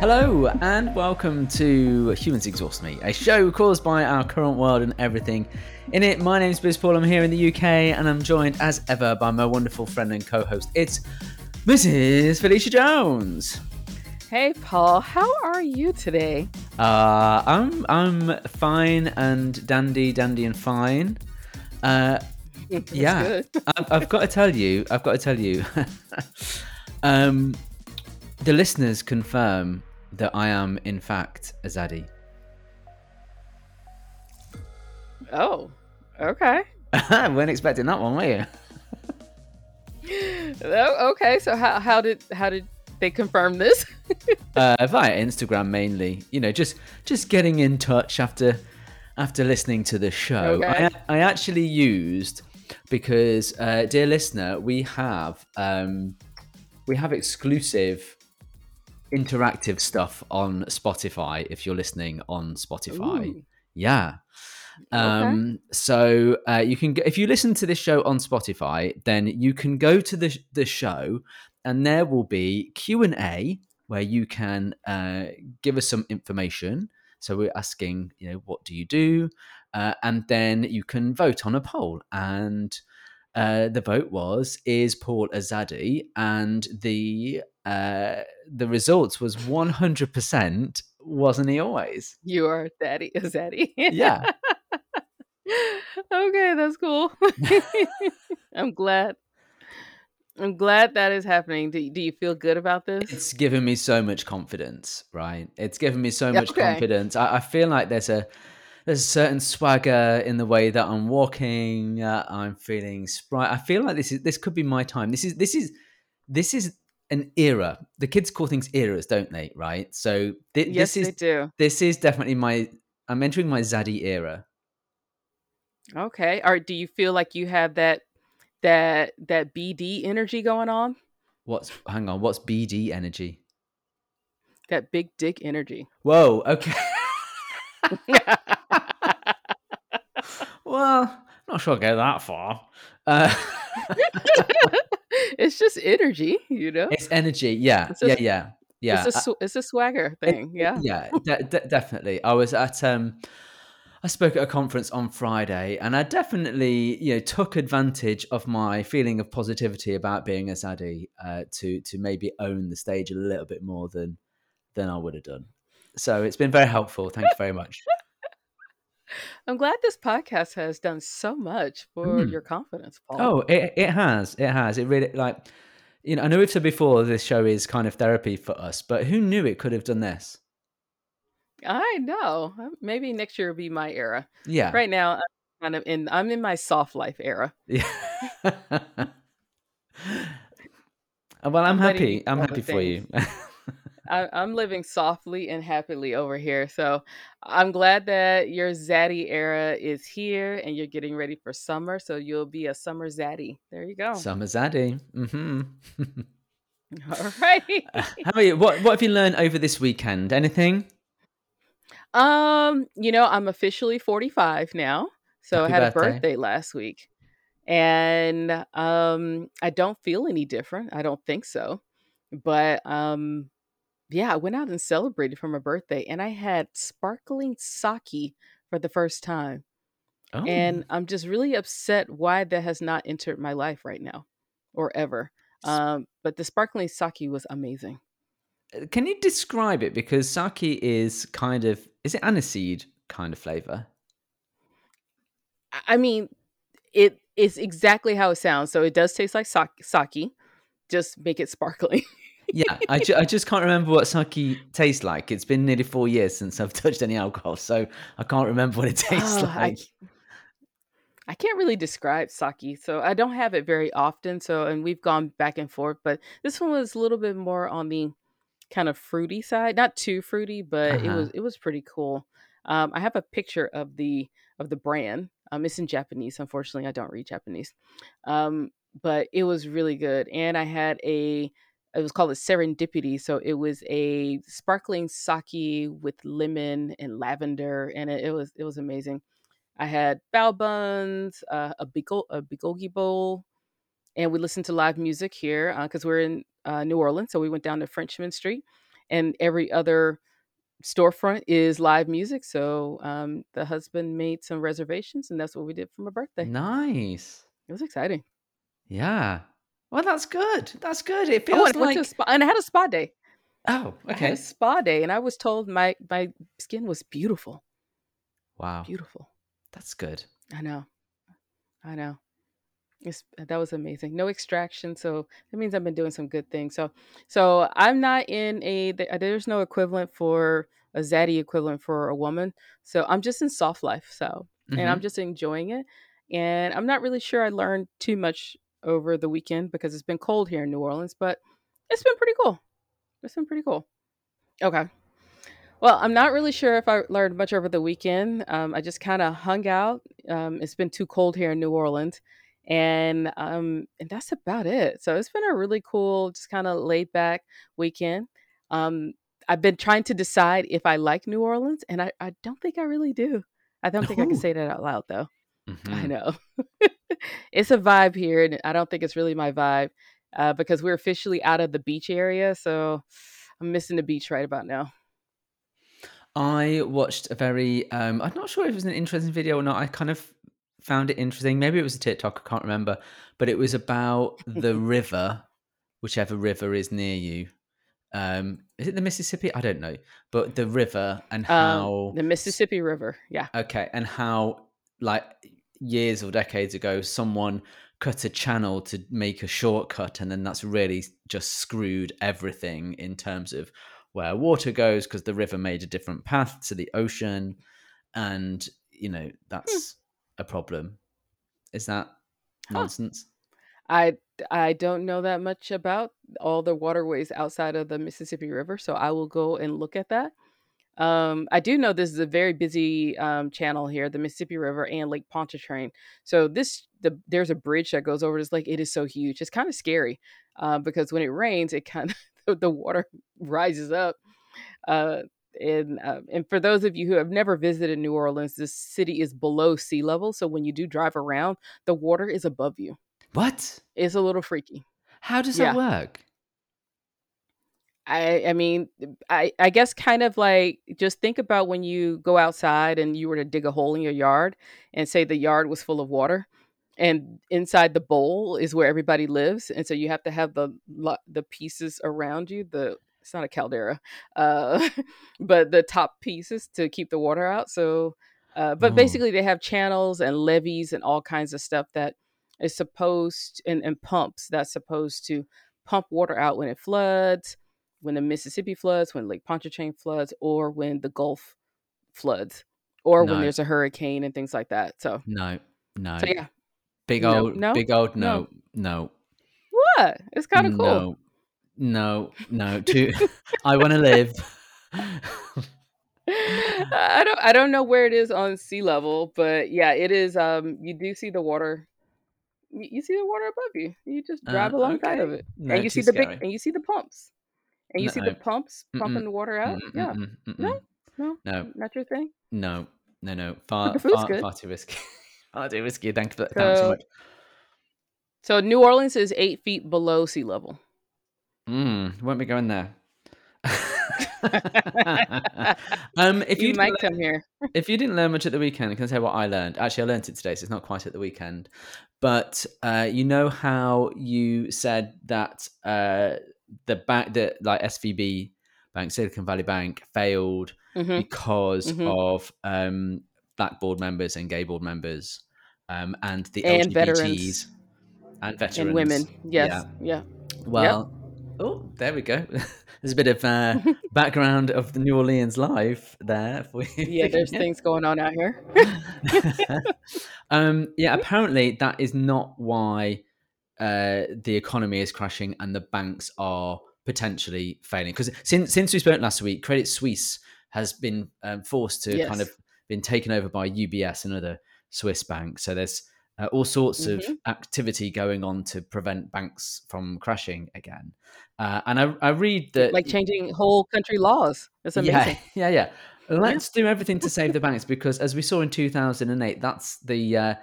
Hello, and welcome to Humans Exhaust Me, a show caused by our current world and everything in it. My name's Biz Paul, I'm here in the UK, and I'm joined as ever by my wonderful friend and co host. It's Mrs. Felicia Jones. Hey, Paul, how are you today? Uh, I'm I'm fine and dandy, dandy and fine. Uh, yeah, I've, I've, got to tell you, I've got to tell you, um, the listeners confirm that I am in fact a zaddy. Oh, okay. weren't expecting that one, were you? oh, okay. So how how did how did they confirm this? uh, via Instagram mainly. You know, just just getting in touch after after listening to the show. Okay. I, I actually used because, uh, dear listener, we have um, we have exclusive interactive stuff on Spotify if you're listening on Spotify. Ooh. Yeah. Um, okay. so uh, you can if you listen to this show on Spotify, then you can go to the the show, and there will be Q and A where you can uh, give us some information. So we're asking, you know, what do you do, uh, and then you can vote on a poll, and uh, the vote was is Paul a zaddy, and the uh, the results was one hundred percent. Wasn't he always? You are daddy a zaddy. yeah. okay, that's cool. I'm glad. I'm glad that is happening. Do, do you feel good about this? It's given me so much confidence, right? It's given me so much okay. confidence. I, I feel like there's a there's a certain swagger in the way that I'm walking. Uh, I'm feeling sprite. I feel like this is this could be my time. This is this is this is an era. The kids call things eras, don't they? Right. So th- yes, this is do. this is definitely my. I'm entering my Zaddy era. Okay. Or do you feel like you have that that that BD energy going on? What's hang on? What's BD energy? That big dick energy. Whoa. Okay. well, I'm not sure I'll go that far. Uh, it's just energy, you know. It's energy. Yeah. It's yeah. Yeah. Yeah. It's a, it's a swagger thing. It, yeah. Yeah. De- de- definitely. I was at um. I spoke at a conference on Friday, and I definitely, you know, took advantage of my feeling of positivity about being a zaddy uh, to to maybe own the stage a little bit more than than I would have done. So it's been very helpful. Thank you very much. I'm glad this podcast has done so much for mm. your confidence, Paul. Oh, it, it has. It has. It really, like, you know, I know we've said before this show is kind of therapy for us, but who knew it could have done this? I know. Maybe next year will be my era. Yeah. Right now, I'm kind of in, I'm in my soft life era. Yeah. well, I'm, I'm happy. I'm happy for you. I, I'm living softly and happily over here. So I'm glad that your zaddy era is here and you're getting ready for summer. So you'll be a summer zaddy. There you go. Summer zaddy. Mm-hmm. All right. How are you? What What have you learned over this weekend? Anything? Um, you know, I'm officially 45 now. So Happy I had birthday. a birthday last week. And um I don't feel any different. I don't think so. But um yeah, I went out and celebrated for my birthday and I had sparkling sake for the first time. Oh. And I'm just really upset why that has not entered my life right now or ever. Um, but the sparkling sake was amazing. Uh, can you describe it? Because sake is kind of, is it aniseed kind of flavor? I mean, it is exactly how it sounds. So it does taste like sake, just make it sparkling. Yeah, I, ju- I just can't remember what sake tastes like. It's been nearly four years since I've touched any alcohol, so I can't remember what it tastes oh, like. I, I can't really describe sake, so I don't have it very often. So, and we've gone back and forth, but this one was a little bit more on the kind of fruity side, not too fruity, but uh-huh. it was it was pretty cool. Um, I have a picture of the of the brand. Um, it's in Japanese. Unfortunately, I don't read Japanese, um, but it was really good. And I had a it was called a serendipity. So it was a sparkling sake with lemon and lavender, and it, it was it was amazing. I had bao buns, uh, a bigo a bulgogi bowl, and we listened to live music here because uh, we're in uh, New Orleans. So we went down to Frenchmen Street, and every other storefront is live music. So um, the husband made some reservations, and that's what we did for my birthday. Nice. It was exciting. Yeah. Well, that's good. That's good. It feels oh, and like spa, and I had a spa day. Oh, okay. I had a spa day, and I was told my my skin was beautiful. Wow, beautiful. That's good. I know. I know. It's, that was amazing. No extraction, so that means I've been doing some good things. So, so I'm not in a. There's no equivalent for a zaddy equivalent for a woman. So I'm just in soft life. So, mm-hmm. and I'm mm-hmm. just enjoying it. And I'm not really sure I learned too much over the weekend because it's been cold here in New Orleans, but it's been pretty cool. It's been pretty cool. Okay. Well, I'm not really sure if I learned much over the weekend. Um, I just kind of hung out. Um, it's been too cold here in New Orleans, and um, and that's about it. So it's been a really cool, just kind of laid back weekend. Um, I've been trying to decide if I like New Orleans, and I, I don't think I really do. I don't think Ooh. I can say that out loud though. Mm-hmm. I know it's a vibe here, and I don't think it's really my vibe uh, because we're officially out of the beach area. So I'm missing the beach right about now. I watched a very, um, I'm not sure if it was an interesting video or not. I kind of found it interesting. Maybe it was a TikTok, I can't remember. But it was about the river, whichever river is near you. Um, is it the Mississippi? I don't know. But the river and um, how. Um, the Mississippi River, yeah. Okay. And how, like, years or decades ago, someone cut a channel to make a shortcut. And then that's really just screwed everything in terms of where water goes because the river made a different path to the ocean and you know hmm. that's a problem is that nonsense i i don't know that much about all the waterways outside of the mississippi river so i will go and look at that um, I do know this is a very busy um, channel here, the Mississippi River and Lake Pontchartrain. So this, the there's a bridge that goes over this lake. It is so huge. It's kind of scary uh, because when it rains, it kind of the water rises up. Uh, and uh, and for those of you who have never visited New Orleans, this city is below sea level. So when you do drive around, the water is above you. What? It's a little freaky. How does yeah. that work? I I mean I I guess kind of like just think about when you go outside and you were to dig a hole in your yard and say the yard was full of water and inside the bowl is where everybody lives and so you have to have the the pieces around you the it's not a caldera uh, but the top pieces to keep the water out so uh, but oh. basically they have channels and levees and all kinds of stuff that is supposed and, and pumps that's supposed to pump water out when it floods when the mississippi floods when lake pontchartrain floods or when the gulf floods or no. when there's a hurricane and things like that so no no so yeah Big no, old, no? big old, no, no. What? It's kind of cool. No, no, no. To, I want to live. I don't, I don't know where it is on sea level, but yeah, it is. Um, you do see the water. You, see the water above you. You just drive uh, alongside okay. of it, no, and you see the scary. big, and you see the pumps, and you no. see the pumps pumping Mm-mm. the water out. Mm-mm. Yeah, Mm-mm. no, no, no, not your thing. No, no, no. Far, far, far too risky. I'll do whiskey. Thanks for, so, so much. So New Orleans is eight feet below sea level. Mm, won't be going there. um, if you, you might come here, if you didn't learn much at the weekend, I can say what I learned. Actually, I learned it today, so it's not quite at the weekend. But uh, you know how you said that uh, the bank, the like SVB Bank, Silicon Valley Bank, failed mm-hmm. because mm-hmm. of um, black board members and gay board members, um, and the and LGBTs veterans. and veterans and women. Yes, yeah. yeah. Well, yep. oh, there we go. there's a bit of uh, background of the New Orleans life there. For you. Yeah, there's things going on out here. um, yeah, apparently that is not why uh, the economy is crashing and the banks are potentially failing. Because since since we spoke last week, Credit Suisse has been um, forced to yes. kind of been taken over by UBS, another Swiss bank. So there's uh, all sorts mm-hmm. of activity going on to prevent banks from crashing again. Uh, and I, I, read that like changing whole country laws. It's amazing. Yeah, yeah, yeah. Let's do everything to save the banks because, as we saw in 2008, that's the uh,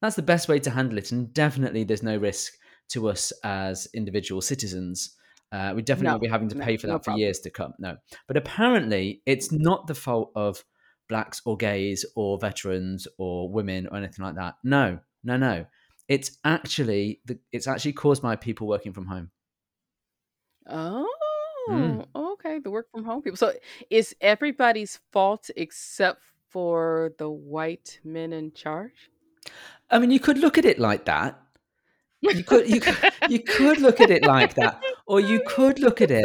that's the best way to handle it. And definitely, there's no risk to us as individual citizens Uh, we definitely No, won't be having to no, pay for that no for problem. years to come. No, but apparently it's not the fault of blacks or gays or veterans or women or anything like that. No, no, no. It's actually the, it's actually caused by people working from home. Oh, Mm. okay. The work from home people. So it's everybody's fault except for the white men in charge? I mean, you could look at it like that. You could you could you could look at it like that, or you could look at it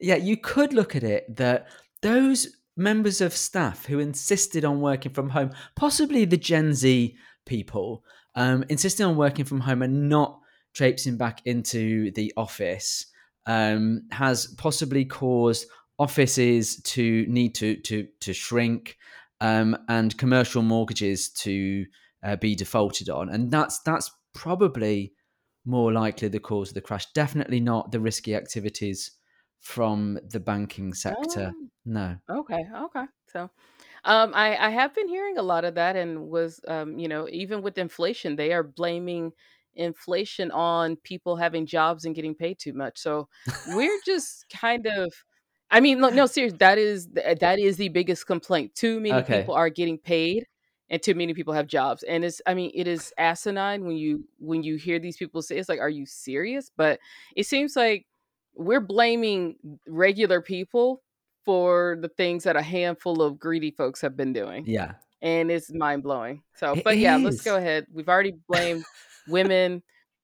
yeah, you could look at it that those members of staff who insisted on working from home, possibly the Gen Z people, um, insisting on working from home and not traipsing back into the office, um, has possibly caused offices to need to to to shrink um, and commercial mortgages to uh, be defaulted on, and that's that's probably more likely the cause of the crash. Definitely not the risky activities from the banking sector. Oh, No. okay, okay. So, um, I I have been hearing a lot of that, and was um, you know, even with inflation, they are blaming inflation on people having jobs and getting paid too much. So we're just kind of, I mean, no, no, serious. That is that is the biggest complaint. Too many people are getting paid, and too many people have jobs. And it's, I mean, it is asinine when you when you hear these people say, it's like, are you serious? But it seems like we're blaming regular people for the things that a handful of greedy folks have been doing. Yeah. And it's mind blowing. So, It but yeah, let's go ahead. We've already blamed women,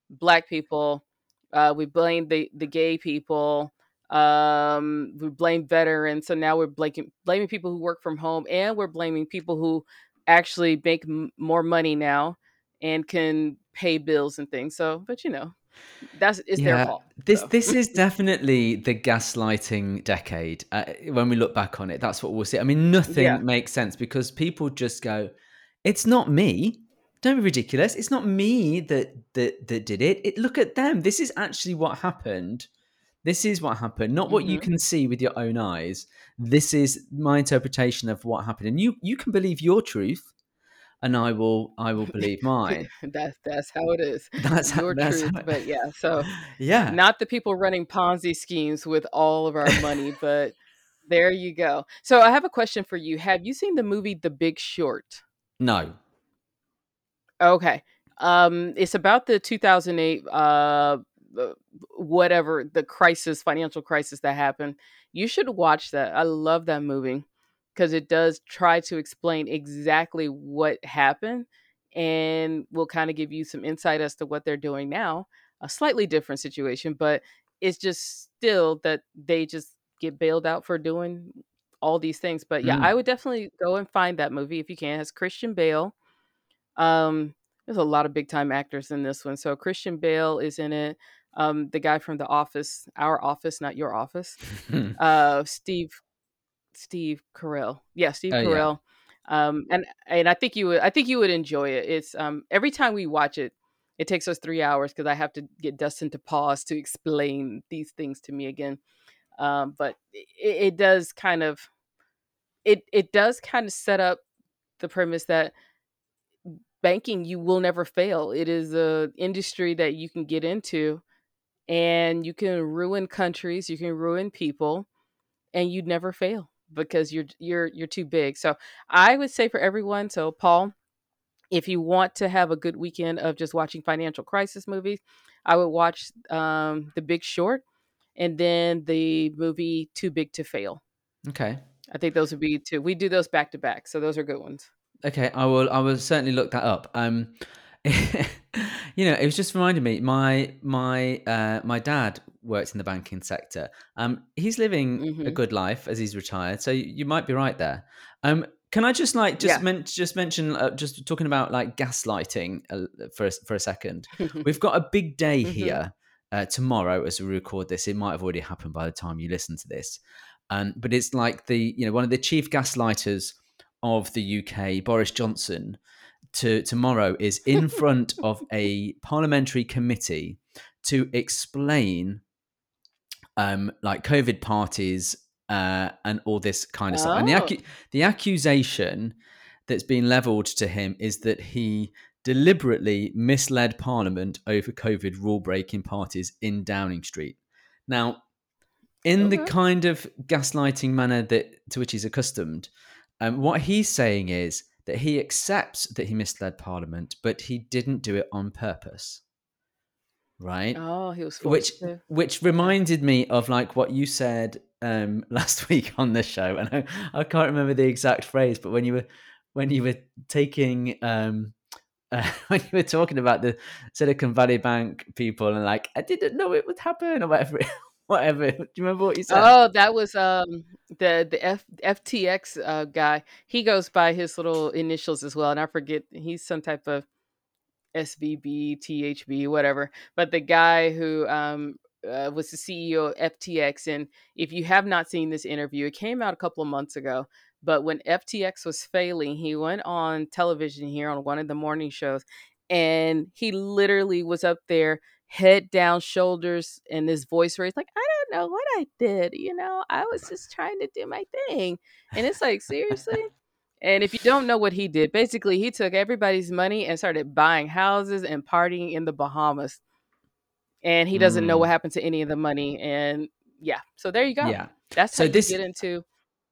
black people. Uh, we blamed the the gay people. Um, we blame veterans. So now we're blaming blaming people who work from home, and we're blaming people who actually make m- more money now and can pay bills and things. So, but you know, that's it's their fault. this So this is definitely the gaslighting decade. Uh, when we look back on it, that's what we'll see. I mean, yeah. nothing makes sense because people just go, "It's not me." Don't be ridiculous. It's not me that that that did it. it. Look at them. This is actually what happened. This is what happened, not what you hmm can see with your own eyes. This is my interpretation of what happened, and you you can believe your truth, and I will I will believe mine. that's that's how it is. That's how, Your that's truth. how, But yeah, so yeah. not the people running Ponzi schemes with all of our money, but there you go. So I have a question for you. Have you seen the movie The Big Short? No. Okay. Um, it's about the 2008 uh whatever the crisis, financial crisis that happened. You should watch that. I love that movie because it does try to explain exactly what happened and will kind of give you some insight as to what they're doing now. A slightly different situation, but it's just still that they just get bailed out for doing all these things. But yeah, I Mm. would definitely go and find that movie if you can. It has Christian Bale um, there's a lot of big time actors in this one. So Christian Bale is in it. Um, the guy from The Office, Our Office, not Your Office. Uh, Steve Steve Carell. Yeah, Steve Oh yeah. Carell. Um, and and I think you would I think you would enjoy it. It's um every time we watch it, it takes us three hours because I have to get Dustin to pause to explain these things to me again. Um, but it, it does kind of it it does kind of set up the premise that banking you will never fail. It is a industry that you can get into and you can ruin countries, you can ruin people and you'd never fail because you're you're you're too big. So I would say for everyone, so Paul, if you want to have a good weekend of just watching financial crisis movies, I would watch um The Big Short and then the movie Too Big to Fail. Okay. I think those would be two. We do those back to back, so those are good ones. Okay. I will. I will certainly look that up. Um, you know, it was just reminding me. My my uh, my dad worked in the banking sector. Um, he's living a Mhm. good life as he's retired. So you, you might be right there. Um, can I just like just Yeah. men- just mention uh, just talking about like gaslighting uh, for a, for a second? We've got a big day mhm. here uh, tomorrow as we record this. It might have already happened by the time you listen to this. Um, but it's like the you know one of the chief gaslighters of the UK, Boris Johnson, to tomorrow is in front of a parliamentary committee to explain um, like COVID parties uh, and all this kind of stuff. And the Oh. acu- the accusation that's been leveled to him is that he deliberately misled Parliament over COVID rule breaking parties in Downing Street. Now, in okay. the kind of gaslighting manner that to which he's accustomed. Um, what he's saying is that he accepts that he misled Parliament, but he didn't do it on purpose. Right? Oh, he was which to. which reminded me of like what you said um, last week on the show, and I, I can't remember the exact phrase, but when you were when you were taking um, uh, when you were talking about the Silicon Valley Bank people and like I didn't know it would happen or whatever whatever. Do you remember what you said? Oh, that was um the the F, FTX uh, guy. He goes by his little initials as well, and I forget he's some type of SVB, THB, whatever. But the guy who um uh, was the CEO of FTX, and if you have not seen this interview, it came out a couple of months ago. But when FTX was failing, he went on television here on one of the morning shows, and he literally was up there head down, shoulders, and his voice raised, like, I don't know what I did. You know, I was just trying to do my thing. And it's like, seriously? And if you don't know what he did, basically, he took everybody's money and started buying houses and partying in the Bahamas. And he doesn't mm. know what mm. happened to any of the money. And yeah, so there you go. Yeah. That's so how this, you get into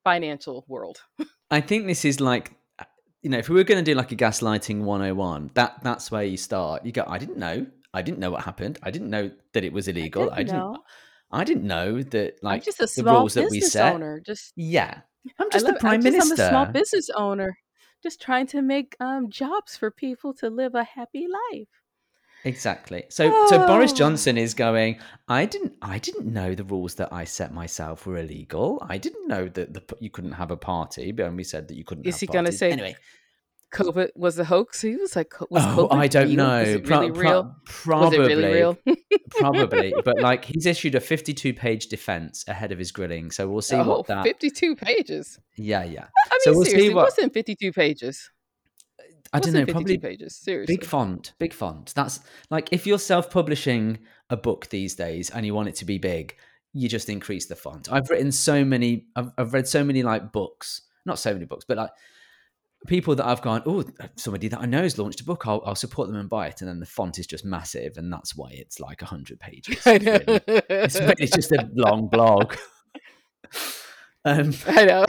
financial world. I think this is like uh, you know, if we were going to do like a gaslighting 101, that that's where you start. You go, I didn't know. I didn't know what happened. I didn't know that it was illegal. I didn't. I didn't, I didn't know that like just a small the rules that we set. Owner, just yeah. I'm just the prime I'm just, minister. I'm a small business owner, just trying to make um, jobs for people to live a happy life. Exactly. So oh. so Boris oh. Johnson is going, I didn't I didn't know the rules that I set myself were illegal. I didn't know that the, you couldn't have a party, but only said that you couldn't Is he going to say anyway? COVID was a hoax. He was like, was oh, COVID I don't real? know. Really pro- real? probably, really real? probably. But like, he's issued a 52 page defense ahead of his grilling, so we'll see oh, what that. 52 pages. Yeah, yeah. I mean, so we'll seriously, what... what's in 52 pages? I don't know. Probably pages. Seriously, big font, big font. That's like if you're self-publishing a book these days and you want it to be big, you just increase the font. I've written so many. I've, I've read so many like books, not so many books, but like people that I've gone, oh, somebody that I know has launched a book, I'll, I'll, support them and buy it. And then the font is just massive. And that's why it's like 100 pages. I know. It's, it's just a long blog. Um, I know.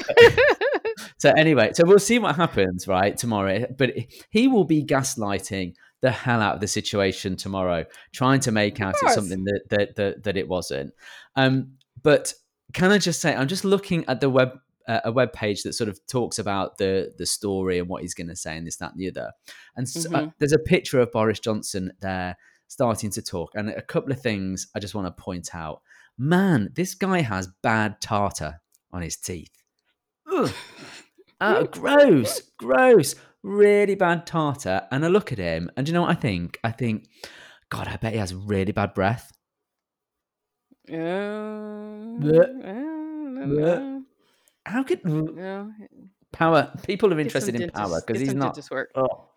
so anyway, so we'll see what happens, right, tomorrow. But he will be gaslighting the hell out of the situation tomorrow, trying to make out it's something that, that that that it wasn't. Um, but can I just say, I'm just looking at the web a web page that sort of talks about the the story and what he's going to say and this that and the other. And so, uh, mm-hmm. uh, there's a picture of Boris Johnson there starting to talk, and a couple of things I just want to point out. Man, this guy has bad tartar on his teeth. Ugh. Oh, gross, gross, really bad tartar. And I look at him, and you know what I think? I think, God, I bet he has really bad breath. Um, How could yeah. power? People are interested in power because he's not. Work. Oh,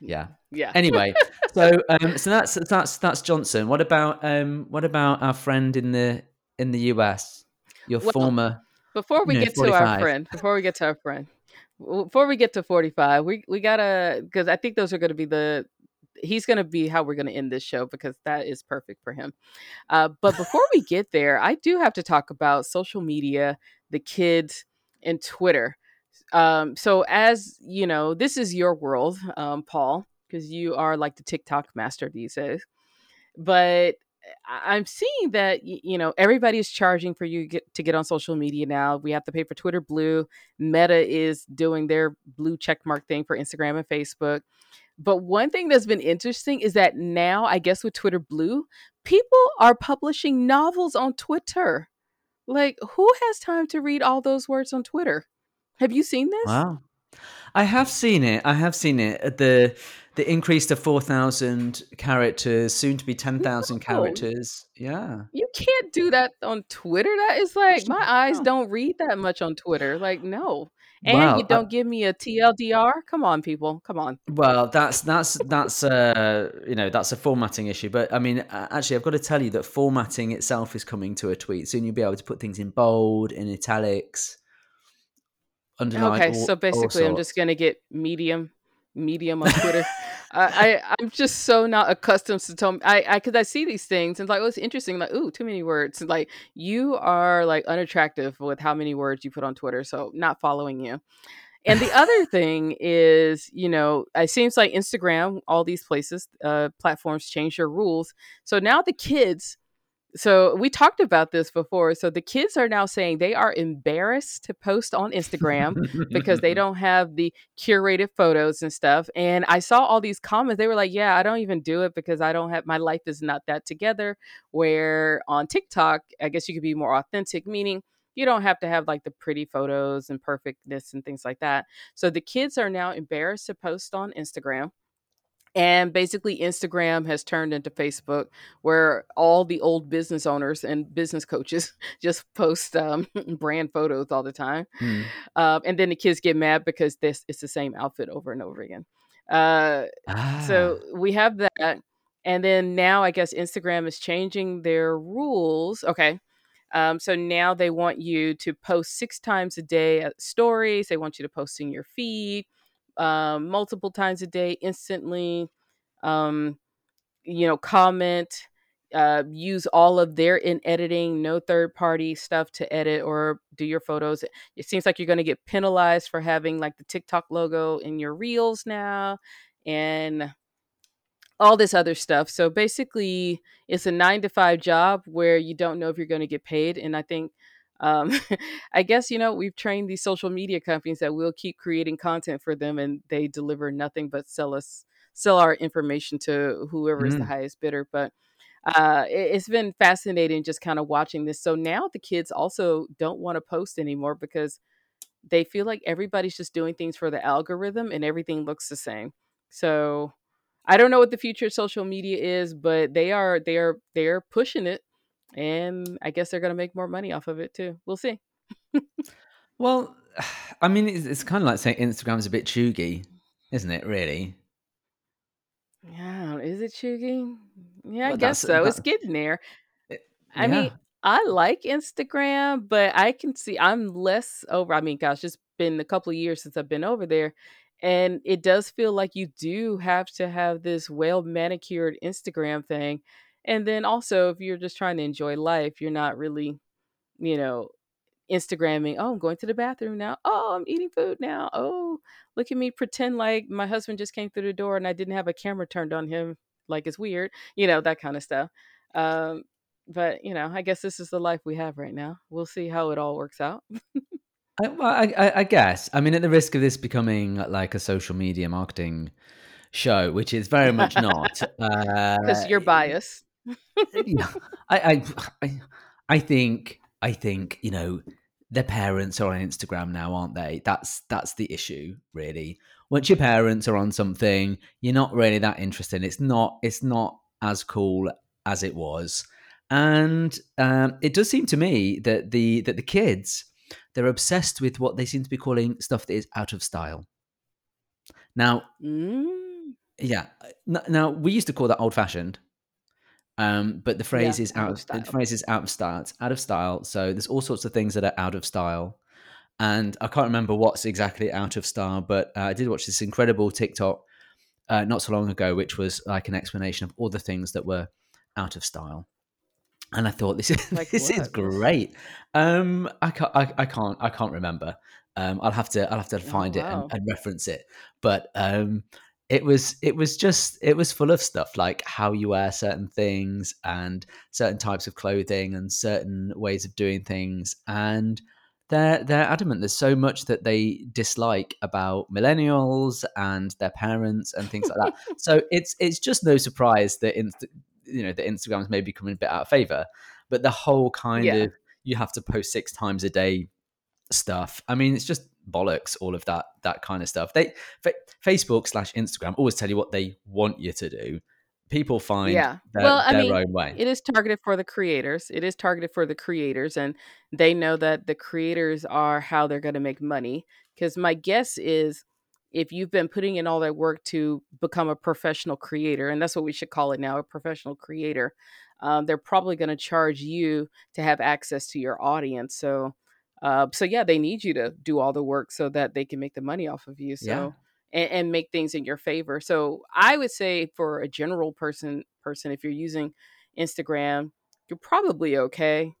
yeah. Yeah. Anyway, so um, so that's that's that's Johnson. What about um, what about our friend in the in the US? Your well, former. Before we get 45. to our friend, before we get to our friend, before we get to 45, we, we gotta, because I think those are going to be the, he's going to be how we're going to end this show because that is perfect for him. Uh, but before we get there, I do have to talk about social media, the kids, and Twitter. Um, so, as you know, this is your world, um, Paul, because you are like the TikTok master these days. But I'm seeing that you know everybody is charging for you get, to get on social media now. We have to pay for Twitter Blue. Meta is doing their blue checkmark thing for Instagram and Facebook. But one thing that's been interesting is that now, I guess with Twitter Blue, people are publishing novels on Twitter. Like, who has time to read all those words on Twitter? Have you seen this? Wow. I have seen it. I have seen it. Uh, the the increase to 4,000 characters, soon to be 10,000 no. characters. Yeah. You can't do that on Twitter. That is like, my eyes don't read that much on Twitter. Like, no. And you don't uh, give me a TLDR. Come on, people. Come on. Well, that's that's that's uh you know that's a formatting issue. But I mean, actually, I've got to tell you that formatting itself is coming to a tweet. Soon you'll be able to put things in bold, in italics, underline. Okay, all, so basically, I'm just gonna get medium, medium on Twitter. I, I am just so not accustomed to tell me I I because I see these things and like oh it's interesting like ooh too many words and like you are like unattractive with how many words you put on Twitter so not following you. And the other thing is, you know, it seems like Instagram, all these places, uh, platforms change their rules. So now the kids so we talked about this before. So the kids are now saying they are embarrassed to post on Instagram because they don't have the curated photos and stuff. And I saw all these comments. They were like, "Yeah, I don't even do it because I don't have my life is not that together." Where on TikTok, I guess you could be more authentic, meaning you don't have to have like the pretty photos and perfectness and things like that. So the kids are now embarrassed to post on Instagram and basically, Instagram has turned into Facebook, where all the old business owners and business coaches just post um, brand photos all the time. Mm. Uh, and then the kids get mad because this it's the same outfit over and over again. Uh, ah. So we have that. And then now I guess Instagram is changing their rules. Okay. Um, so now they want you to post six times a day stories. They want you to post in your feed um, multiple times a day instantly. Um, you know, comment, uh, use all of their in editing, no third party stuff to edit or do your photos. It seems like you're going to get penalized for having like the TikTok logo in your reels now and all this other stuff. So basically, it's a nine to five job where you don't know if you're going to get paid. And I think um, I guess you know we've trained these social media companies that we'll keep creating content for them, and they deliver nothing but sell us sell our information to whoever is the mm. highest bidder. But uh, it, has been fascinating just kind of watching this. So now the kids also don't want to post anymore because they feel like everybody's just doing things for the algorithm and everything looks the same. So I don't know what the future of social media is, but they are they are they are pushing it and I guess they're going to make more money off of it too. We'll see. well, I mean, it's, it's kind of like saying Instagram's a bit cheugy, isn't it? Really? Yeah, is it cheugy? Yeah, well, I guess so. That, it's getting there. It, I yeah. mean, I like Instagram, but I can see I'm less over. I mean, gosh, it's been a couple of years since I've been over there. And it does feel like you do have to have this well manicured Instagram thing and then also, if you're just trying to enjoy life, you're not really, you know, Instagramming, oh, I'm going to the bathroom now. Oh, I'm eating food now. Oh, look at me pretend like my husband just came through the door and I didn't have a camera turned on him. Like it's weird, you know, that kind of stuff. Um, but, you know, I guess this is the life we have right now. We'll see how it all works out. I, well, I, I, guess. I mean, at the risk of this becoming like a social media marketing show, which is very much not. Because uh, you're biased yeah, I, I, I think, I think, you know, their parents are on Instagram now, aren't they? That's that's the issue, really. Once your parents are on something, you're not really that interested. It's not. It's not as cool as it was, and um, it does seem to me that the that the kids they're obsessed with what they seem to be calling stuff that is out of style. Now, mm. yeah. Now we used to call that old fashioned um, but the phrase yeah, is out, of, the phrase is out of style. It's out of style. So there's all sorts of things that are out of style. And I can't remember what's exactly out of style, but uh, I did watch this incredible TikTok uh, not so long ago, which was like an explanation of all the things that were out of style. And I thought this is like this what? is great. Um, I can't I, I can't I can't remember. Um, I'll have to I'll have to oh, find oh, wow. it and, and, reference it. But um, it was it was just it was full of stuff like how you wear certain things and certain types of clothing and certain ways of doing things. And they're they're adamant. There's so much that they dislike about millennials and their parents and things like that. So it's it's just no surprise that in, you know the instagram's maybe coming a bit out of favor. But the whole kind yeah. of you have to post six times a day stuff i mean it's just bollocks all of that that kind of stuff. They facebook slash instagram always tell you what they want you to do. People find yeah. their, well i mean own way. it is targeted for the creators. It is targeted for the creators and they know that the creators are how they're going to make money. Because my guess is if you've been putting in all that work to become a professional creator and that's what we should call it now a professional creator um, they're probably going to charge you to have access to your audience. So uh, so yeah, they need you to do all the work so that they can make the money off of you. So and, and make things in your favor. So I would say for a general person, person if you're using Instagram, you're probably okay.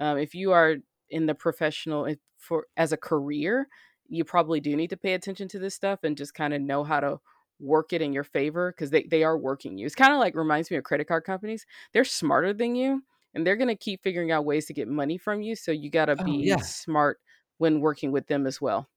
Um, if you are in the professional for as a career, you probably do need to pay attention to this stuff and just kind of know how to work it in your favor because they, they are working you. It's kind of like reminds me of credit card companies. They're smarter than you and they're going to keep figuring out ways to get money from you. So you got to oh, be yeah. smart when working with them as well.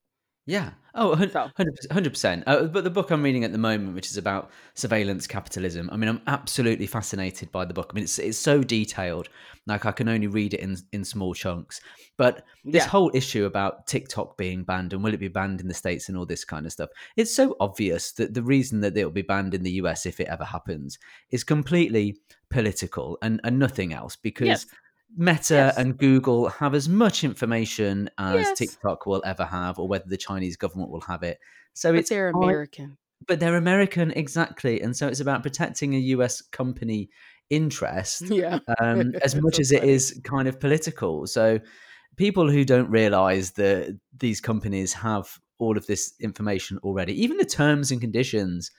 Yeah. Oh, 100%. percent uh, but the book I'm reading at the moment, which is about surveillance capitalism, I mean, I'm absolutely fascinated by the book. I mean, it's, it's so detailed. Like, I can only read it in, in small chunks. But this yeah. whole issue about TikTok being banned and will it be banned in the States and all this kind of stuff, it's so obvious that the reason that it'll be banned in the US, if it ever happens, is completely political and, and nothing else because. Yes Meta yes. and Google have as much information as yes. TikTok will ever have, or whether the Chinese government will have it. So but it's they're American. But they're American, exactly, and so it's about protecting a U.S. company interest, yeah, um, as much as it is kind of political. So people who don't realize that these companies have all of this information already, even the terms and conditions,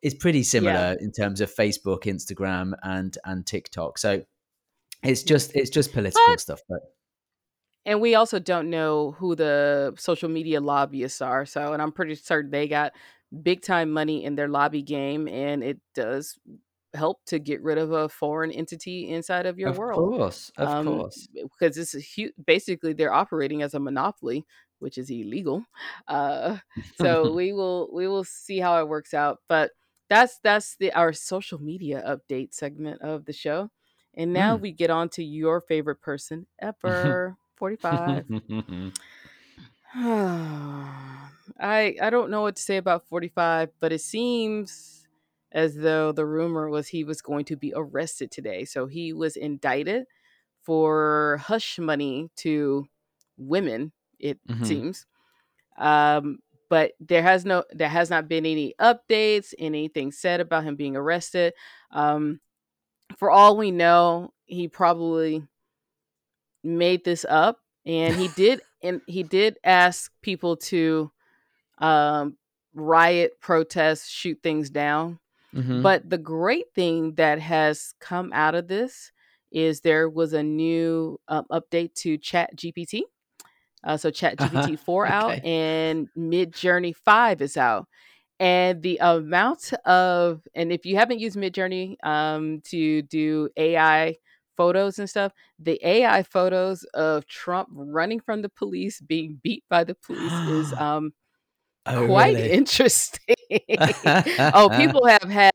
is pretty similar yeah. in terms of Facebook, Instagram, and and TikTok. So it's just it's just political but, stuff, but and we also don't know who the social media lobbyists are. So, and I'm pretty certain they got big time money in their lobby game, and it does help to get rid of a foreign entity inside of your of world. Of course, of um, course, because this is huge. Basically, they're operating as a monopoly, which is illegal. Uh, so we will we will see how it works out, but that's that's the our social media update segment of the show. And now mm. we get on to your favorite person ever, 45. I I don't know what to say about 45, but it seems as though the rumor was he was going to be arrested today. So he was indicted for hush money to women, it mm-hmm. seems. Um, but there has no there has not been any updates, anything said about him being arrested. Um, for all we know, he probably made this up and he did and he did ask people to um riot protest shoot things down mm-hmm. but the great thing that has come out of this is there was a new um, update to chat gpt uh, so chat gpt 4 okay. out and Mid Journey 5 is out and the amount of and if you haven't used midjourney um, to do ai photos and stuff the ai photos of trump running from the police being beat by the police is um oh, quite really? interesting. Oh people have had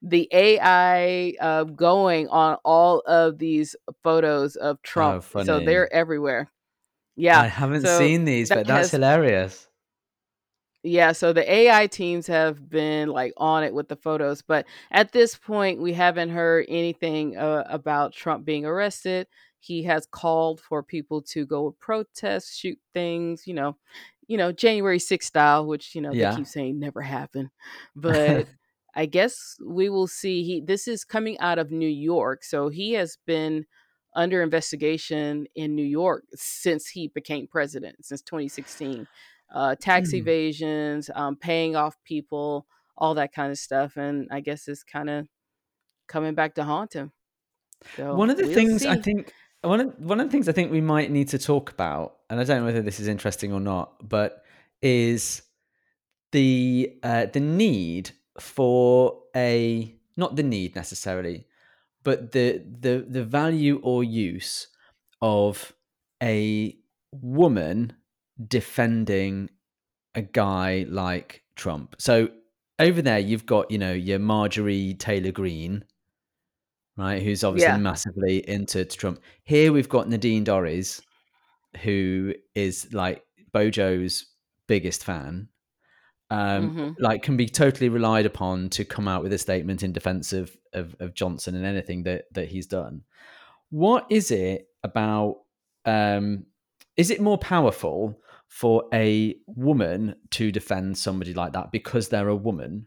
the ai uh, going on all of these photos of trump oh, so they're everywhere. Yeah i haven't so seen these but that's has, hilarious yeah, so the AI teams have been like on it with the photos, but at this point, we haven't heard anything uh, about Trump being arrested. He has called for people to go protest, shoot things, you know, you know, January 6th style, which you know yeah. they keep saying never happened, but I guess we will see. He this is coming out of New York, so he has been under investigation in New York since he became president, since 2016 uh, tax mm. evasions, um, paying off people, all that kind of stuff. And I guess it's kind of coming back to haunt him. So one of the we'll things see. I think one of one of the things I think we might need to talk about, and I don't know whether this is interesting or not, but is the uh, the need for a not the need necessarily, but the the the value or use of a woman defending a guy like Trump. So over there, you've got you know your Marjorie Taylor Greene, right, who's obviously yeah. massively into Trump. Here we've got Nadine Dorries, who is like Bojo's biggest fan. Um, mm-hmm. like can be totally relied upon to come out with a statement in defense of, of, of Johnson and anything that that he's done. What is it about um, is it more powerful for a woman to defend somebody like that because they're a woman?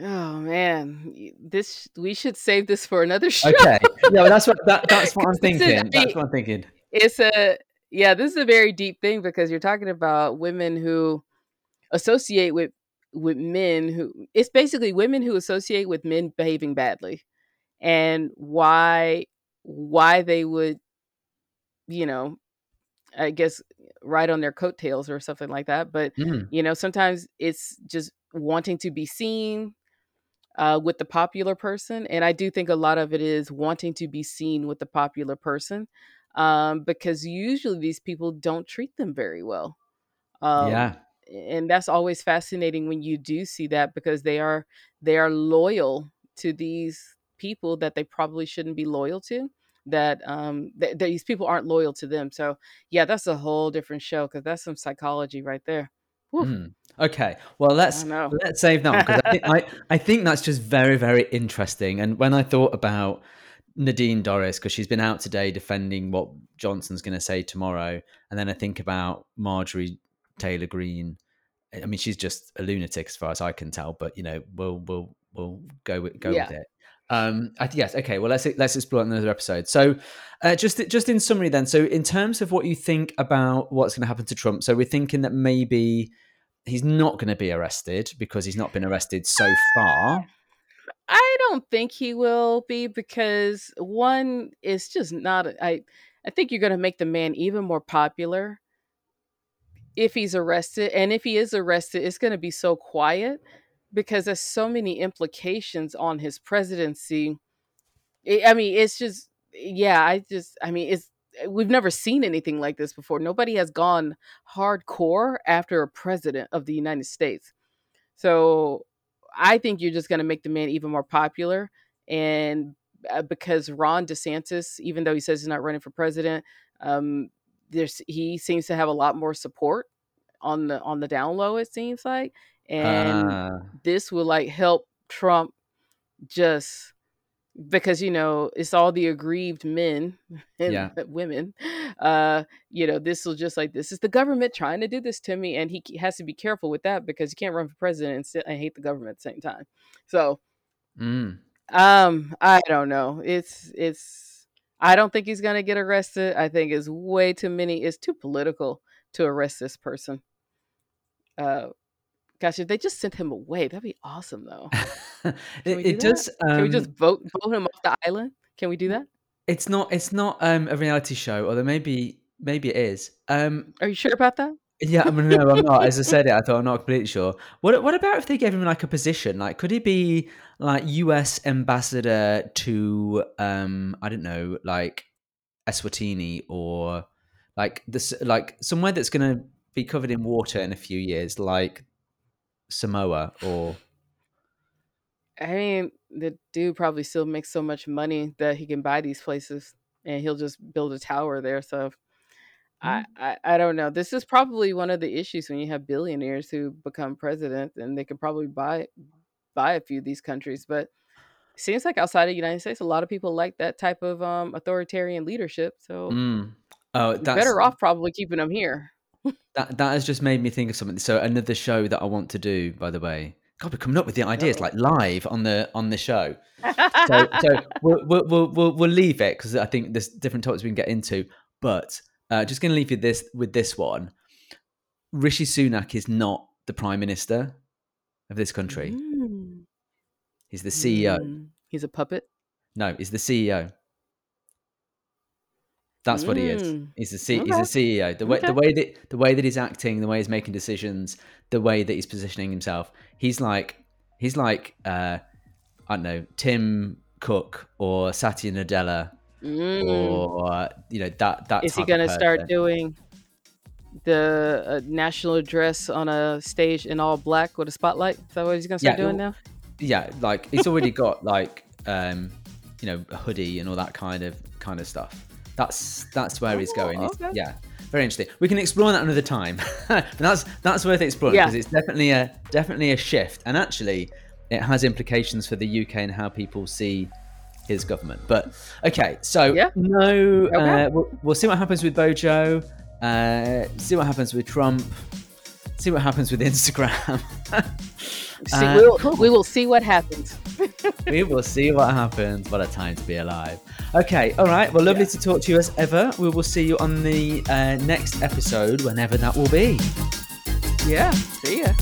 Oh man, this we should save this for another show. Okay, yeah, well, that's what that, that's what I'm thinking. Is, that's what I'm thinking. It's a yeah, this is a very deep thing because you're talking about women who associate with with men who it's basically women who associate with men behaving badly and why why they would you know i guess ride on their coattails or something like that but mm. you know sometimes it's just wanting to be seen uh, with the popular person and i do think a lot of it is wanting to be seen with the popular person um, because usually these people don't treat them very well um, yeah and that's always fascinating when you do see that because they are they are loyal to these people that they probably shouldn't be loyal to that um th- these people aren't loyal to them so yeah that's a whole different show because that's some psychology right there mm. okay well let's let's save that because I, think, I, I think that's just very very interesting and when i thought about Nadine Dorries because she's been out today defending what Johnson's going to say tomorrow, and then I think about Marjorie Taylor Greene. I mean, she's just a lunatic as far as I can tell, but you know, we'll we'll we'll go with, go yeah. with it. Um, I, yes, okay. Well, let's let's explore another episode. So, uh, just just in summary, then. So, in terms of what you think about what's going to happen to Trump, so we're thinking that maybe he's not going to be arrested because he's not been arrested so far. I don't think he will be because one is just not. I I think you're going to make the man even more popular if he's arrested and if he is arrested it's going to be so quiet because there's so many implications on his presidency. I mean it's just yeah i just i mean it's we've never seen anything like this before. Nobody has gone hardcore after a president of the united states. So i think you're just going to make the man even more popular and uh, because ron desantis even though he says he's not running for president um, there's he seems to have a lot more support on the on the down low it seems like and uh. this will like help trump just because you know it's all the aggrieved men and yeah. women uh you know this will just like this is the government trying to do this to me and he has to be careful with that because you can't run for president and, sit, and hate the government at the same time so mm. um i don't know it's it's I don't think he's to get arrested. I think it's way too many. It's too political to arrest this person. Uh, gosh, if they just sent him away, that'd be awesome, though. it, it does. Um, Can we just um vote vote him off the island? Can we do that? It's not. It's not um, a reality show, although maybe maybe it is. Um, Are you sure about that? Yeah, I mean, no, I'm not. As I said it, I thought I'm not completely sure. What What about if they gave him like a position? Like, could he be like U.S. ambassador to, um, I don't know, like Eswatini or like this, like somewhere that's going to be covered in water in a few years, like Samoa or. I mean, the dude probably still makes so much money that he can buy these places, and he'll just build a tower there. So I, mm-hmm. I, I don't know. This is probably one of the issues when you have billionaires who become president, and they could probably buy buy a few of these countries. But it seems like outside of the United States, a lot of people like that type of um, authoritarian leadership. So mm. oh, that's better off probably keeping them here. That that has just made me think of something. So another show that I want to do, by the way. God, we're coming up with the ideas oh. like live on the on the show. so, so we'll, we'll, we'll, we'll leave it because I think there's different topics we can get into. But uh, just going to leave you this with this one. Rishi Sunak is not the prime minister of this country. Mm. He's the CEO. Mm. He's a puppet. No, he's the CEO. That's mm. what he is. Mm. He's the okay. he's the CEO. The way okay. the way that the way that he's acting, the way he's making decisions, the way that he's positioning himself. He's like he's like uh, I don't know Tim Cook or Satya Nadella mm. or you know that that is he going to start doing the uh, national address on a stage in all black with a spotlight? Is that what he's going to start yeah, doing now? Yeah, like he's already got like um, you know a hoodie and all that kind of kind of stuff. That's that's where oh, he's going. Okay. yeah, very interesting. We can explore that another time. that's that's worth exploring because yeah. it's definitely a definitely a shift, and actually, it has implications for the UK and how people see his government. But okay, so yeah. no, okay. Uh, we'll, we'll, see what happens with Bojo. Uh, see what happens with Trump. See what happens with Instagram. see, uh, we'll, we will see what happens. we will see what happens. What a time to be alive. Okay, all right. Well, lovely yeah. to talk to you as ever. We will see you on the uh, next episode, whenever that will be. Yeah. See ya.